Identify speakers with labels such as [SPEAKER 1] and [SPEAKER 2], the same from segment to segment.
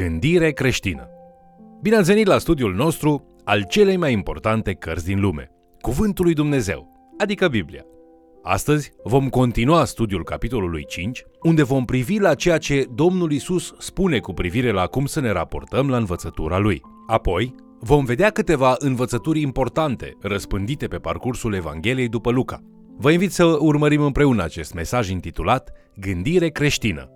[SPEAKER 1] Gândire creștină. Bine ați venit la studiul nostru al celei mai importante cărți din lume, Cuvântul lui Dumnezeu, adică Biblia. Astăzi vom continua studiul capitolului 5, unde vom privi la ceea ce Domnul Isus spune cu privire la cum să ne raportăm la învățătura lui. Apoi, vom vedea câteva învățături importante răspândite pe parcursul Evangheliei după Luca. Vă invit să urmărim împreună acest mesaj intitulat Gândire creștină.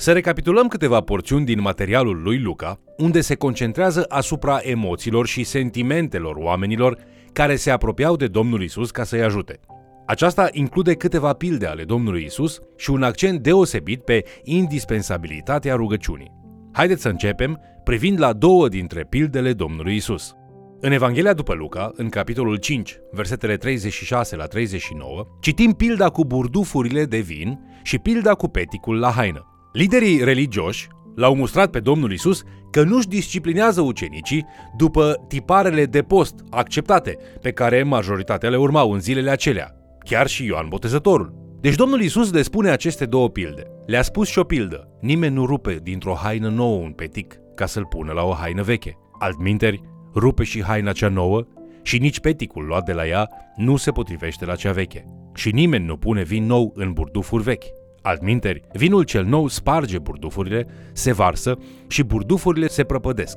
[SPEAKER 1] Să recapitulăm câteva porțiuni din materialul lui Luca, unde se concentrează asupra emoțiilor și sentimentelor oamenilor care se apropiau de Domnul Isus ca să-i ajute. Aceasta include câteva pilde ale Domnului Isus și un accent deosebit pe indispensabilitatea rugăciunii. Haideți să începem privind la două dintre pildele Domnului Isus. În Evanghelia după Luca, în capitolul 5, versetele 36 la 39, citim pilda cu burdufurile de vin și pilda cu peticul la haină. Liderii religioși l-au mustrat pe Domnul Isus că nu-și disciplinează ucenicii după tiparele de post acceptate, pe care majoritatea le urmau în zilele acelea, chiar și Ioan Botezătorul. Deci Domnul Isus le spune aceste două pilde. Le-a spus și o pildă. Nimeni nu rupe dintr-o haină nouă un petic ca să-l pună la o haină veche. Altminteri, rupe și haina cea nouă și nici peticul luat de la ea nu se potrivește la cea veche. Și nimeni nu pune vin nou în burdufuri vechi. Altminteri, vinul cel nou sparge burdufurile, se varsă și burdufurile se prăpădesc.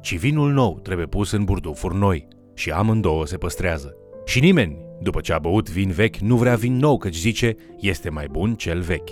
[SPEAKER 1] Ci vinul nou trebuie pus în burdufuri noi și amândouă se păstrează. Și nimeni, după ce a băut vin vechi, nu vrea vin nou, căci zice, este mai bun cel vechi.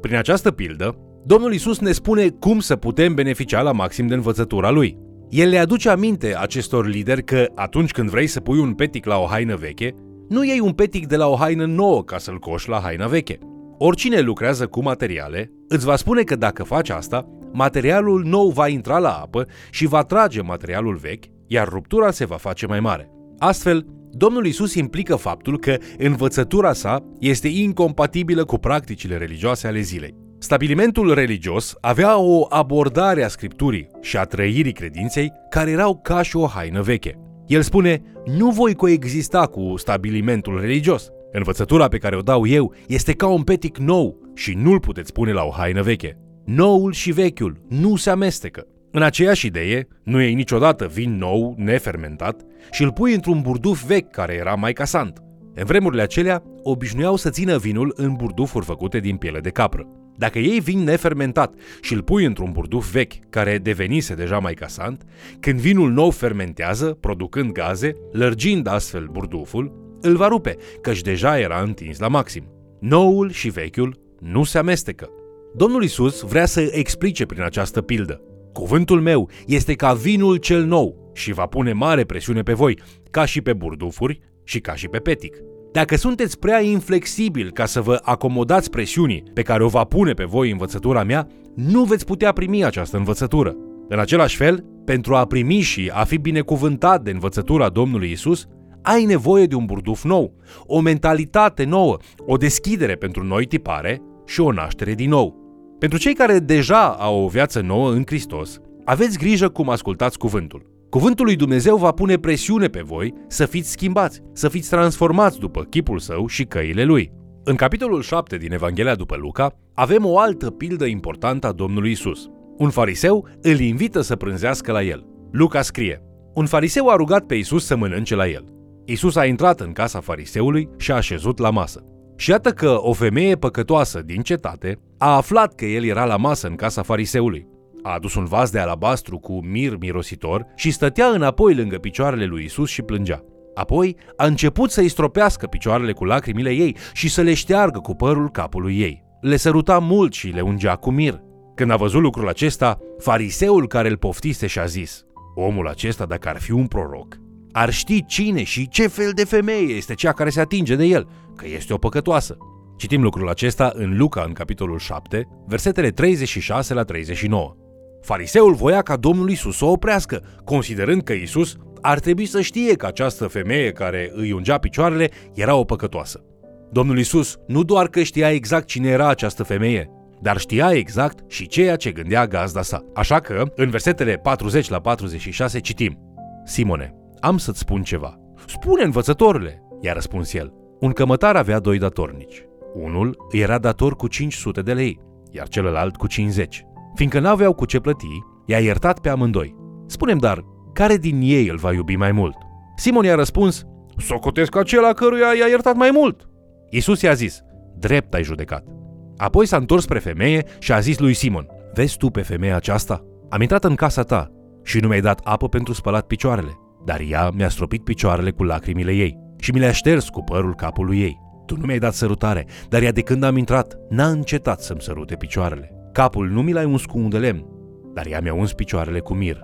[SPEAKER 1] Prin această pildă, Domnul Isus ne spune cum să putem beneficia la maxim de învățătura Lui. El le aduce aminte acestor lideri că atunci când vrei să pui un petic la o haină veche, nu iei un petic de la o haină nouă ca să-l coși la haina veche. Oricine lucrează cu materiale îți va spune că dacă faci asta, materialul nou va intra la apă și va trage materialul vechi, iar ruptura se va face mai mare. Astfel, Domnul Isus implică faptul că învățătura sa este incompatibilă cu practicile religioase ale zilei. Stabilimentul religios avea o abordare a scripturii și a trăirii credinței care erau ca și o haină veche. El spune, nu voi coexista cu stabilimentul religios. Învățătura pe care o dau eu este ca un petic nou și nu-l puteți pune la o haină veche. Noul și vechiul nu se amestecă. În aceeași idee, nu iei niciodată vin nou, nefermentat, și îl pui într-un burduf vechi care era mai casant. În vremurile acelea, obișnuiau să țină vinul în burdufuri făcute din piele de capră. Dacă iei vin nefermentat și îl pui într-un burduf vechi care devenise deja mai casant, când vinul nou fermentează, producând gaze, lărgind astfel burduful, îl va rupe, căci deja era întins la maxim. Noul și vechiul nu se amestecă. Domnul Isus vrea să explice prin această pildă. Cuvântul meu este ca vinul cel nou și va pune mare presiune pe voi, ca și pe burdufuri și ca și pe petic. Dacă sunteți prea inflexibil ca să vă acomodați presiunii pe care o va pune pe voi învățătura mea, nu veți putea primi această învățătură. În același fel, pentru a primi și a fi binecuvântat de învățătura Domnului Isus, ai nevoie de un burduf nou, o mentalitate nouă, o deschidere pentru noi tipare și o naștere din nou. Pentru cei care deja au o viață nouă în Hristos, aveți grijă cum ascultați cuvântul. Cuvântul lui Dumnezeu va pune presiune pe voi să fiți schimbați, să fiți transformați după chipul său și căile lui. În capitolul 7 din Evanghelia după Luca, avem o altă pildă importantă a Domnului Isus. Un fariseu îl invită să prânzească la el. Luca scrie, un fariseu a rugat pe Isus să mănânce la el. Isus a intrat în casa fariseului și a așezut la masă. Și iată că o femeie păcătoasă din cetate a aflat că el era la masă în casa fariseului. A adus un vas de alabastru cu mir mirositor și stătea înapoi lângă picioarele lui Isus și plângea. Apoi a început să-i stropească picioarele cu lacrimile ei și să le șteargă cu părul capului ei. Le săruta mult și le ungea cu mir. Când a văzut lucrul acesta, fariseul care îl poftise și-a zis Omul acesta, dacă ar fi un proroc, ar ști cine și ce fel de femeie este cea care se atinge de el, că este o păcătoasă. Citim lucrul acesta în Luca, în capitolul 7, versetele 36 la 39. Fariseul voia ca Domnul Isus să o oprească, considerând că Isus ar trebui să știe că această femeie care îi ungea picioarele era o păcătoasă. Domnul Isus nu doar că știa exact cine era această femeie, dar știa exact și ceea ce gândea gazda sa. Așa că, în versetele 40 la 46 citim Simone, am să-ți spun ceva. Spune, învățătorule, i-a răspuns el. Un cămătar avea doi datornici. Unul era dator cu 500 de lei, iar celălalt cu 50. Fiindcă n-aveau cu ce plăti, i-a iertat pe amândoi. Spunem dar, care din ei îl va iubi mai mult? Simon i-a răspuns, socotesc acela căruia i-a iertat mai mult. Iisus i-a zis, drept ai judecat. Apoi s-a întors spre femeie și a zis lui Simon, vezi tu pe femeia aceasta? Am intrat în casa ta și nu mi-ai dat apă pentru spălat picioarele, dar ea mi-a stropit picioarele cu lacrimile ei și mi le-a șters cu părul capului ei. Tu nu mi-ai dat sărutare, dar ea de când am intrat n-a încetat să-mi sărute picioarele. Capul nu mi l-ai uns cu un de lemn, dar ea mi-a uns picioarele cu mir.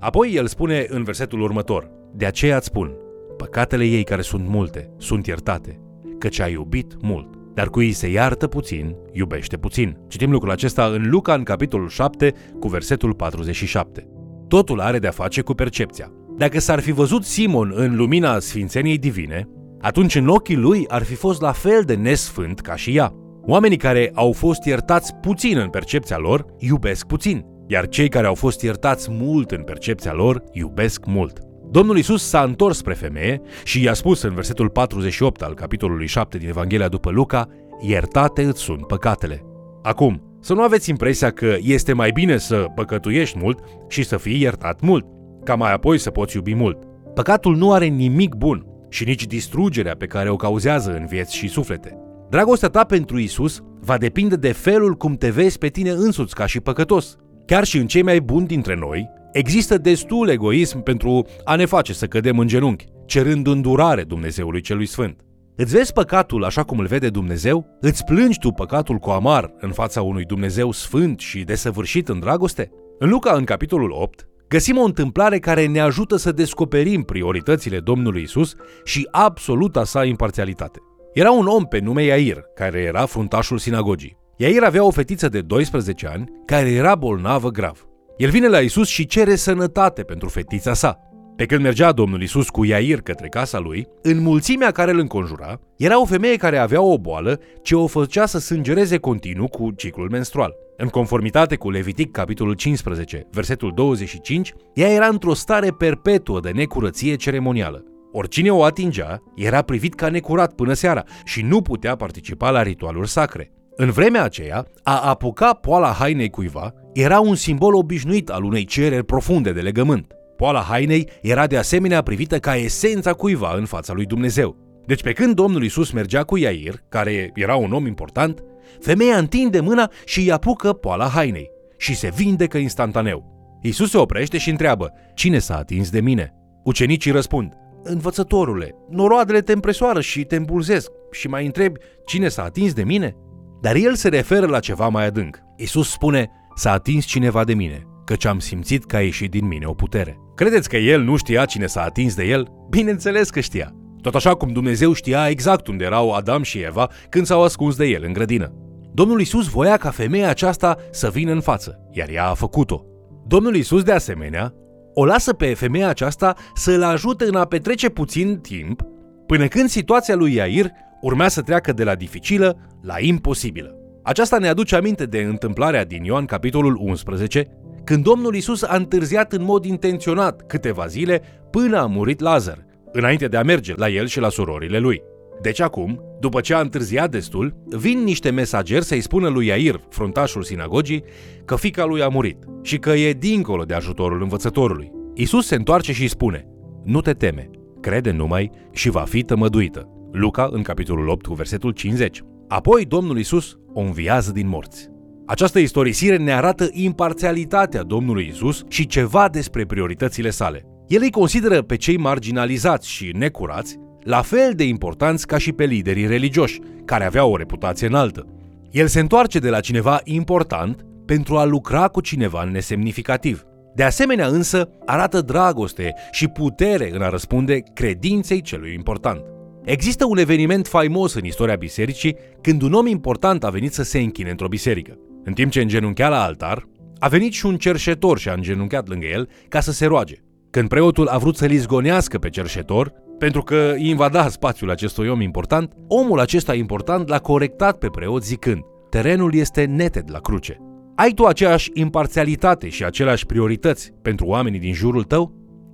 [SPEAKER 1] Apoi el spune în versetul următor, De aceea îți spun, păcatele ei care sunt multe, sunt iertate, căci ai iubit mult. Dar cui se iartă puțin, iubește puțin. Citim lucrul acesta în Luca, în capitolul 7, cu versetul 47. Totul are de-a face cu percepția. Dacă s-ar fi văzut Simon în lumina sfințeniei divine, atunci în ochii lui ar fi fost la fel de nesfânt ca și ea. Oamenii care au fost iertați puțin în percepția lor, iubesc puțin, iar cei care au fost iertați mult în percepția lor, iubesc mult. Domnul Isus s-a întors spre femeie și i-a spus în versetul 48 al capitolului 7 din Evanghelia după Luca, iertate îți sunt păcatele. Acum, să nu aveți impresia că este mai bine să păcătuiești mult și să fii iertat mult, ca mai apoi să poți iubi mult. Păcatul nu are nimic bun și nici distrugerea pe care o cauzează în vieți și suflete. Dragostea ta pentru Isus va depinde de felul cum te vezi pe tine însuți ca și păcătos. Chiar și în cei mai buni dintre noi, există destul egoism pentru a ne face să cădem în genunchi, cerând îndurare Dumnezeului Celui Sfânt. Îți vezi păcatul așa cum îl vede Dumnezeu? Îți plângi tu păcatul cu amar în fața unui Dumnezeu sfânt și desăvârșit în dragoste? În Luca, în capitolul 8, găsim o întâmplare care ne ajută să descoperim prioritățile Domnului Isus și absoluta sa imparțialitate. Era un om pe nume Iair, care era fruntașul sinagogii. Iair avea o fetiță de 12 ani care era bolnavă grav. El vine la Isus și cere sănătate pentru fetița sa. Pe când mergea Domnul Isus cu Iair către casa lui, în mulțimea care îl înconjura, era o femeie care avea o boală ce o făcea să sângereze continuu cu ciclul menstrual. În conformitate cu Levitic, capitolul 15, versetul 25, ea era într-o stare perpetuă de necurăție ceremonială. Oricine o atingea era privit ca necurat până seara și nu putea participa la ritualuri sacre. În vremea aceea, a apuca poala hainei cuiva era un simbol obișnuit al unei cereri profunde de legământ. Poala hainei era de asemenea privită ca esența cuiva în fața lui Dumnezeu. Deci pe când Domnul Isus mergea cu Iair, care era un om important, femeia întinde mâna și îi apucă poala hainei și se vindecă instantaneu. Isus se oprește și întreabă, cine s-a atins de mine? Ucenicii răspund, învățătorule, noroadele te împresoară și te îmbulzesc și mai întrebi, cine s-a atins de mine? Dar el se referă la ceva mai adânc. Isus spune, s-a atins cineva de mine, căci am simțit că a ieșit din mine o putere. Credeți că el nu știa cine s-a atins de el? Bineînțeles că știa. Tot așa cum Dumnezeu știa exact unde erau Adam și Eva când s-au ascuns de el în grădină. Domnul Isus voia ca femeia aceasta să vină în față, iar ea a făcut-o. Domnul Isus, de asemenea, o lasă pe femeia aceasta să-l ajute în a petrece puțin timp, până când situația lui Iair urmea să treacă de la dificilă la imposibilă. Aceasta ne aduce aminte de întâmplarea din Ioan capitolul 11, când Domnul Isus a întârziat în mod intenționat câteva zile până a murit Lazar, înainte de a merge la el și la surorile lui. Deci acum, după ce a întârziat destul, vin niște mesageri să-i spună lui Iair, fruntașul sinagogii, că fica lui a murit și că e dincolo de ajutorul învățătorului. Isus se întoarce și îi spune, nu te teme, crede numai și va fi tămăduită. Luca, în capitolul 8, cu versetul 50. Apoi Domnul Isus o înviază din morți. Această istorisire ne arată imparțialitatea Domnului Isus și ceva despre prioritățile sale. El îi consideră pe cei marginalizați și necurați la fel de importanți ca și pe liderii religioși, care aveau o reputație înaltă. El se întoarce de la cineva important pentru a lucra cu cineva nesemnificativ. De asemenea însă arată dragoste și putere în a răspunde credinței celui important. Există un eveniment faimos în istoria bisericii când un om important a venit să se închine într-o biserică. În timp ce îngenunchea la altar, a venit și un cerșetor și a îngenunchiat lângă el ca să se roage. Când preotul a vrut să-l izgonească pe cerșetor, pentru că invada spațiul acestui om important, omul acesta important l-a corectat pe preot zicând Terenul este neted la cruce. Ai tu aceeași imparțialitate și aceleași priorități pentru oamenii din jurul tău?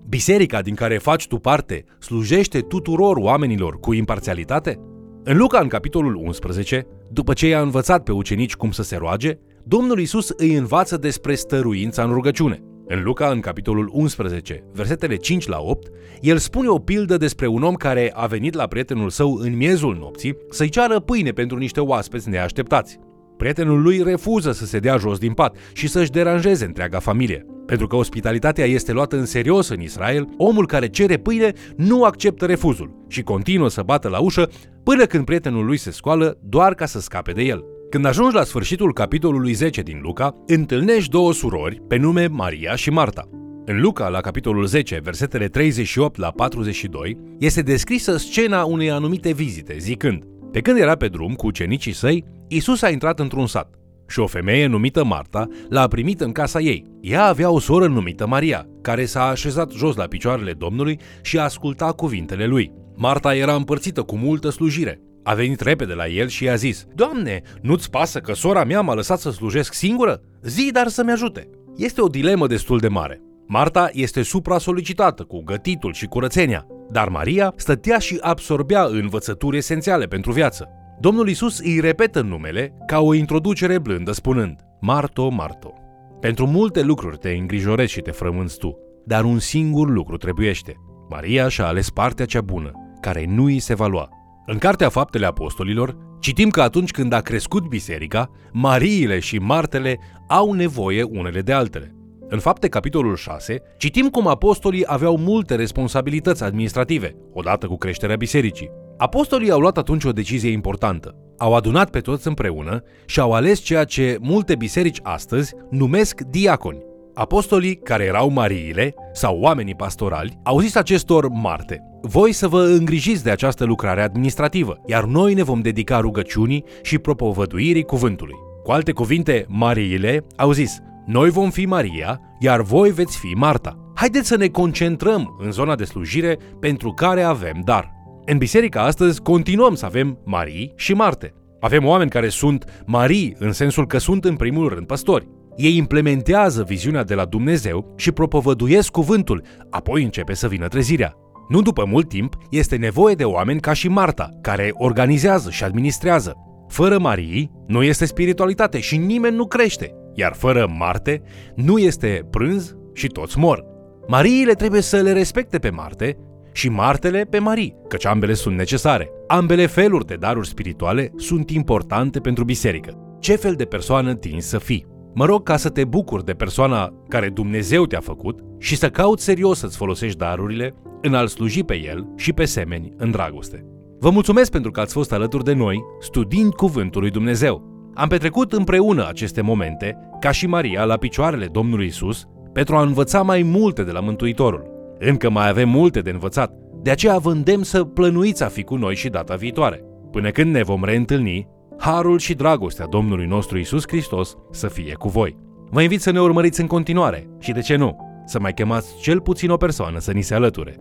[SPEAKER 1] Biserica din care faci tu parte slujește tuturor oamenilor cu imparțialitate? În Luca, în capitolul 11, după ce i-a învățat pe ucenici cum să se roage, Domnul Isus îi învață despre stăruința în rugăciune. În Luca, în capitolul 11, versetele 5 la 8, el spune o pildă despre un om care a venit la prietenul său în miezul nopții să-i ceară pâine pentru niște oaspeți neașteptați. Prietenul lui refuză să se dea jos din pat și să-și deranjeze întreaga familie. Pentru că ospitalitatea este luată în serios în Israel, omul care cere pâine nu acceptă refuzul și continuă să bată la ușă până când prietenul lui se scoală doar ca să scape de el. Când ajungi la sfârșitul capitolului 10 din Luca, întâlnești două surori pe nume Maria și Marta. În Luca, la capitolul 10, versetele 38 la 42, este descrisă scena unei anumite vizite, zicând Pe când era pe drum cu ucenicii săi, Isus a intrat într-un sat și o femeie numită Marta l-a primit în casa ei. Ea avea o soră numită Maria, care s-a așezat jos la picioarele Domnului și a ascultat cuvintele lui. Marta era împărțită cu multă slujire. A venit repede la el și i-a zis, Doamne, nu-ți pasă că sora mea m-a lăsat să slujesc singură? Zi, dar să-mi ajute. Este o dilemă destul de mare. Marta este supra-solicitată cu gătitul și curățenia, dar Maria stătea și absorbea învățături esențiale pentru viață. Domnul Isus îi repetă numele ca o introducere blândă spunând, Marto, Marto. Pentru multe lucruri te îngrijorezi și te frămânți tu, dar un singur lucru trebuiește. Maria și-a ales partea cea bună, care nu îi se va lua. În Cartea Faptele Apostolilor, citim că atunci când a crescut biserica, Mariile și Martele au nevoie unele de altele. În fapte capitolul 6, citim cum apostolii aveau multe responsabilități administrative, odată cu creșterea bisericii. Apostolii au luat atunci o decizie importantă. Au adunat pe toți împreună și au ales ceea ce multe biserici astăzi numesc diaconi. Apostolii, care erau mariile sau oamenii pastorali, au zis acestor marte, voi să vă îngrijiți de această lucrare administrativă, iar noi ne vom dedica rugăciunii și propovăduirii cuvântului. Cu alte cuvinte, mariile au zis, noi vom fi Maria, iar voi veți fi Marta. Haideți să ne concentrăm în zona de slujire pentru care avem dar. În biserica astăzi continuăm să avem Marii și Marte. Avem oameni care sunt Marii în sensul că sunt în primul rând păstori. Ei implementează viziunea de la Dumnezeu și propovăduiesc cuvântul, apoi începe să vină trezirea. Nu după mult timp, este nevoie de oameni ca și Marta, care organizează și administrează. Fără Marii, nu este spiritualitate și nimeni nu crește, iar fără Marte, nu este prânz și toți mor. Mariile trebuie să le respecte pe Marte și Martele pe Marii, căci ambele sunt necesare. Ambele feluri de daruri spirituale sunt importante pentru biserică. Ce fel de persoană tinzi să fii? Mă rog ca să te bucuri de persoana care Dumnezeu te-a făcut și să cauți serios să-ți folosești darurile în a-L sluji pe El și pe semeni în dragoste. Vă mulțumesc pentru că ați fost alături de noi, studiind Cuvântul lui Dumnezeu. Am petrecut împreună aceste momente, ca și Maria, la picioarele Domnului Isus, pentru a învăța mai multe de la Mântuitorul. Încă mai avem multe de învățat, de aceea vă îndemn să plănuiți a fi cu noi și data viitoare. Până când ne vom reîntâlni, harul și dragostea Domnului nostru Isus Hristos să fie cu voi. Vă invit să ne urmăriți în continuare și, de ce nu, să mai chemați cel puțin o persoană să ni se alăture.